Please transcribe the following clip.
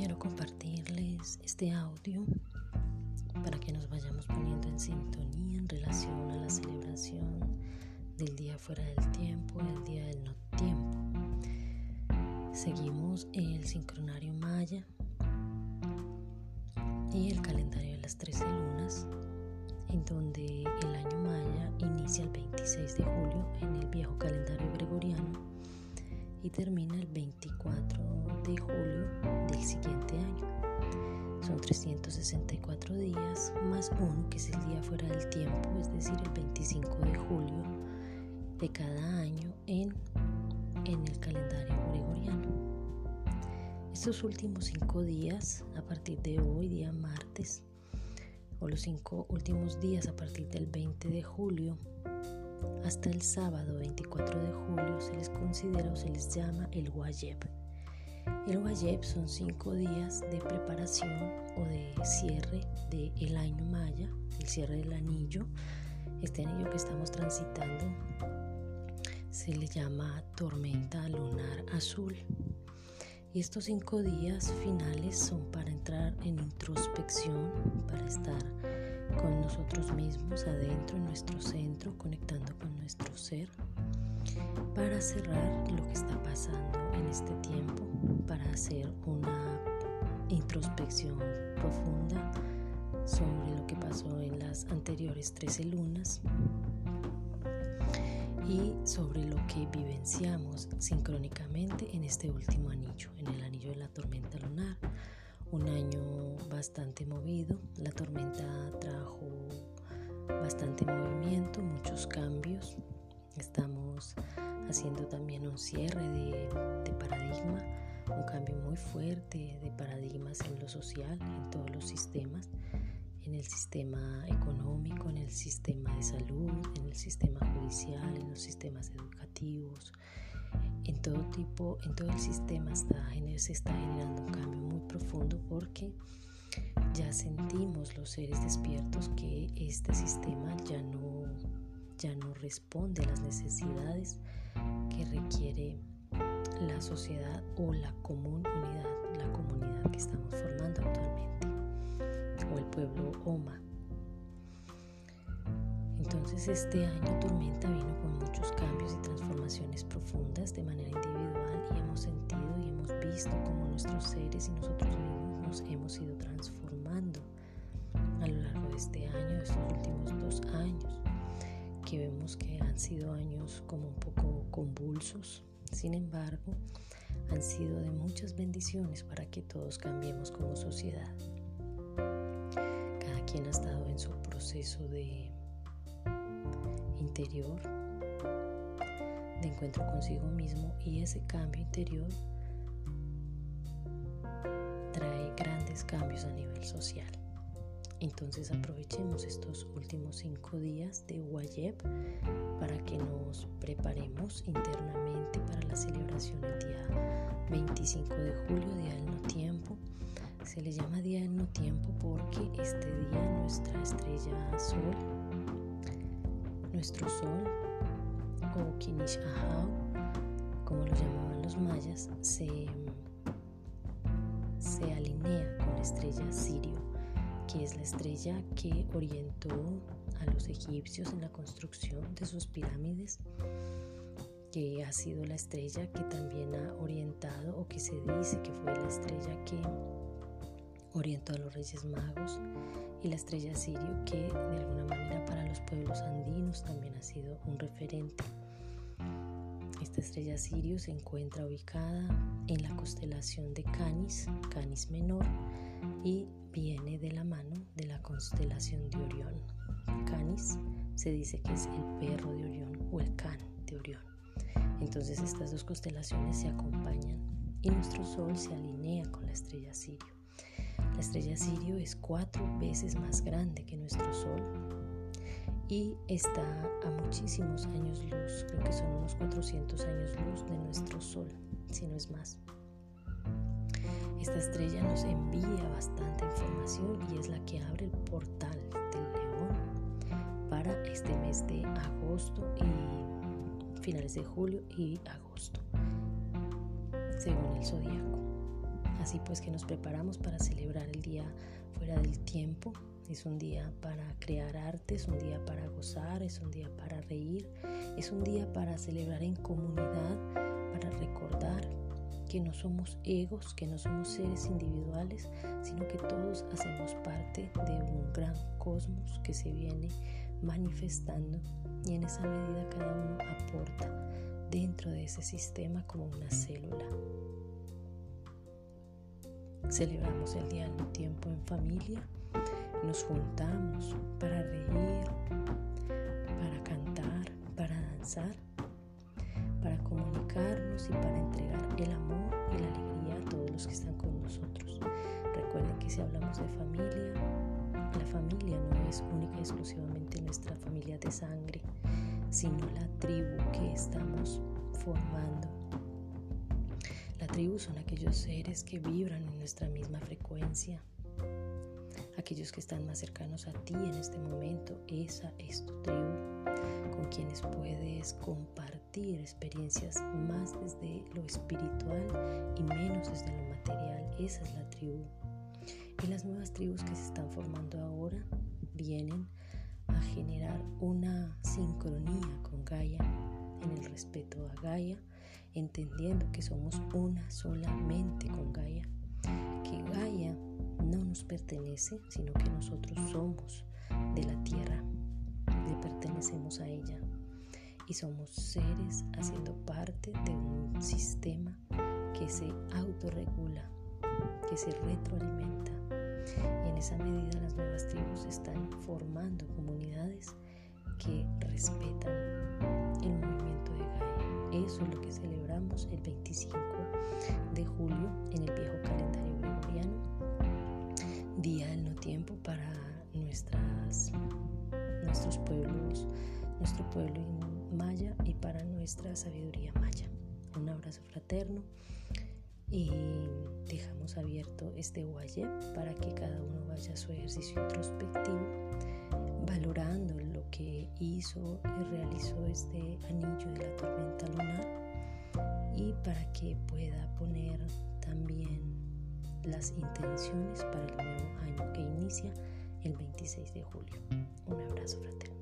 quiero compartirles este audio para que nos vayamos poniendo en sintonía en relación a la celebración del día fuera del tiempo, el día del no tiempo. Seguimos el sincronario maya y el calendario de las 13 lunas, en donde el año maya inicia el 26 de julio en el viejo calendario gregoriano y termina el 24 de julio del siguiente año. Son 364 días más uno que es el día fuera del tiempo, es decir, el 25 de julio de cada año en, en el calendario gregoriano. Estos últimos cinco días, a partir de hoy, día martes, o los cinco últimos días a partir del 20 de julio, hasta el sábado 24 de julio se les considera o se les llama el Wayeb. El Wayeb son cinco días de preparación o de cierre del año maya, el cierre del anillo. Este anillo que estamos transitando se le llama tormenta lunar azul. Y estos cinco días finales son para entrar en introspección, para estar con nosotros mismos adentro en nuestro centro, conectando con nuestro ser, para cerrar lo que está pasando en este tiempo, para hacer una introspección profunda sobre lo que pasó en las anteriores 13 lunas y sobre lo que vivenciamos sincrónicamente en este último anillo, en el anillo de la tormenta lunar un año bastante movido. La tormenta trajo bastante movimiento, muchos cambios. Estamos haciendo también un cierre de, paradigma, un cambio muy fuerte de paradigmas en lo social, en todos los sistemas, en el sistema económico, en el sistema de salud, en el sistema judicial, en los sistemas educativos, en todo tipo, en todo el sistema está, se está generando un cambio muy profundo porque ya sentimos los seres despiertos que este sistema ya no, ya no responde a las necesidades que requiere la sociedad o la comunidad, la comunidad que estamos formando actualmente, o el pueblo Oma. Entonces este año Tormenta vino con muchos cambios y transformaciones profundas de manera individual y hemos sentido y hemos visto cómo nuestros seres y nosotros mismos nos hemos ido transformando a lo largo de este año, de estos últimos dos años, que vemos que han sido años como un poco convulsos, sin embargo, han sido de muchas bendiciones para que todos cambiemos como sociedad. Cada quien ha estado en su proceso de interior, de encuentro consigo mismo y ese cambio interior trae grandes cambios a nivel social. Entonces aprovechemos estos últimos cinco días de Wayeb para que nos preparemos internamente para la celebración del día 25 de julio, Día del No Tiempo. Se le llama Día del No Tiempo porque este día nuestra estrella Sol nuestro sol, o Kinish Ahau, como lo llamaban los mayas, se, se alinea con la estrella Sirio, que es la estrella que orientó a los egipcios en la construcción de sus pirámides, que ha sido la estrella que también ha orientado, o que se dice que fue la estrella que orientó a los reyes magos y la estrella Sirio que de alguna manera para los pueblos andinos también ha sido un referente. Esta estrella Sirio se encuentra ubicada en la constelación de Canis, Canis menor, y viene de la mano de la constelación de Orión. Canis se dice que es el perro de Orión o el can de Orión. Entonces estas dos constelaciones se acompañan y nuestro Sol se alinea con la estrella Sirio. La estrella Sirio es cuatro veces más grande que nuestro Sol y está a muchísimos años luz, creo que son unos 400 años luz de nuestro Sol, si no es más. Esta estrella nos envía bastante información y es la que abre el portal del león para este mes de agosto y finales de julio y agosto, según el zodiaco. Así pues que nos preparamos para celebrar el día fuera del tiempo. Es un día para crear arte, es un día para gozar, es un día para reír, es un día para celebrar en comunidad, para recordar que no somos egos, que no somos seres individuales, sino que todos hacemos parte de un gran cosmos que se viene manifestando y en esa medida cada uno aporta dentro de ese sistema como una célula. Celebramos el día del tiempo en familia, nos juntamos para reír, para cantar, para danzar para comunicarnos y para entregar el amor y la alegría a todos los que están con nosotros. Recuerden que si hablamos de familia, la familia no es única y exclusivamente nuestra familia de sangre, sino la tribu que estamos formando. La tribu son aquellos seres que vibran en nuestra misma frecuencia, aquellos que están más cercanos a ti en este momento. Esa es tu tribu con quienes puedes compartir experiencias más desde lo espiritual y menos desde lo material. Esa es la tribu. Y las nuevas tribus que se están formando ahora vienen a generar una sincronía con Gaia en el respeto a Gaia, entendiendo que somos una solamente con Gaia, pertenece, sino que nosotros somos de la tierra, le pertenecemos a ella y somos seres haciendo parte de un sistema que se autorregula, que se retroalimenta. Y en esa medida las nuevas tribus están formando comunidades que respetan el movimiento de Gaia. Eso es lo que celebramos el 25 de julio en el nuestros pueblos, nuestro pueblo maya y para nuestra sabiduría maya. Un abrazo fraterno y dejamos abierto este Waye para que cada uno vaya a su ejercicio introspectivo, valorando lo que hizo y realizó este anillo de la tormenta lunar y para que pueda poner también las intenciones para el nuevo año que inicia el 26 de julio. Un abrazo fraterno.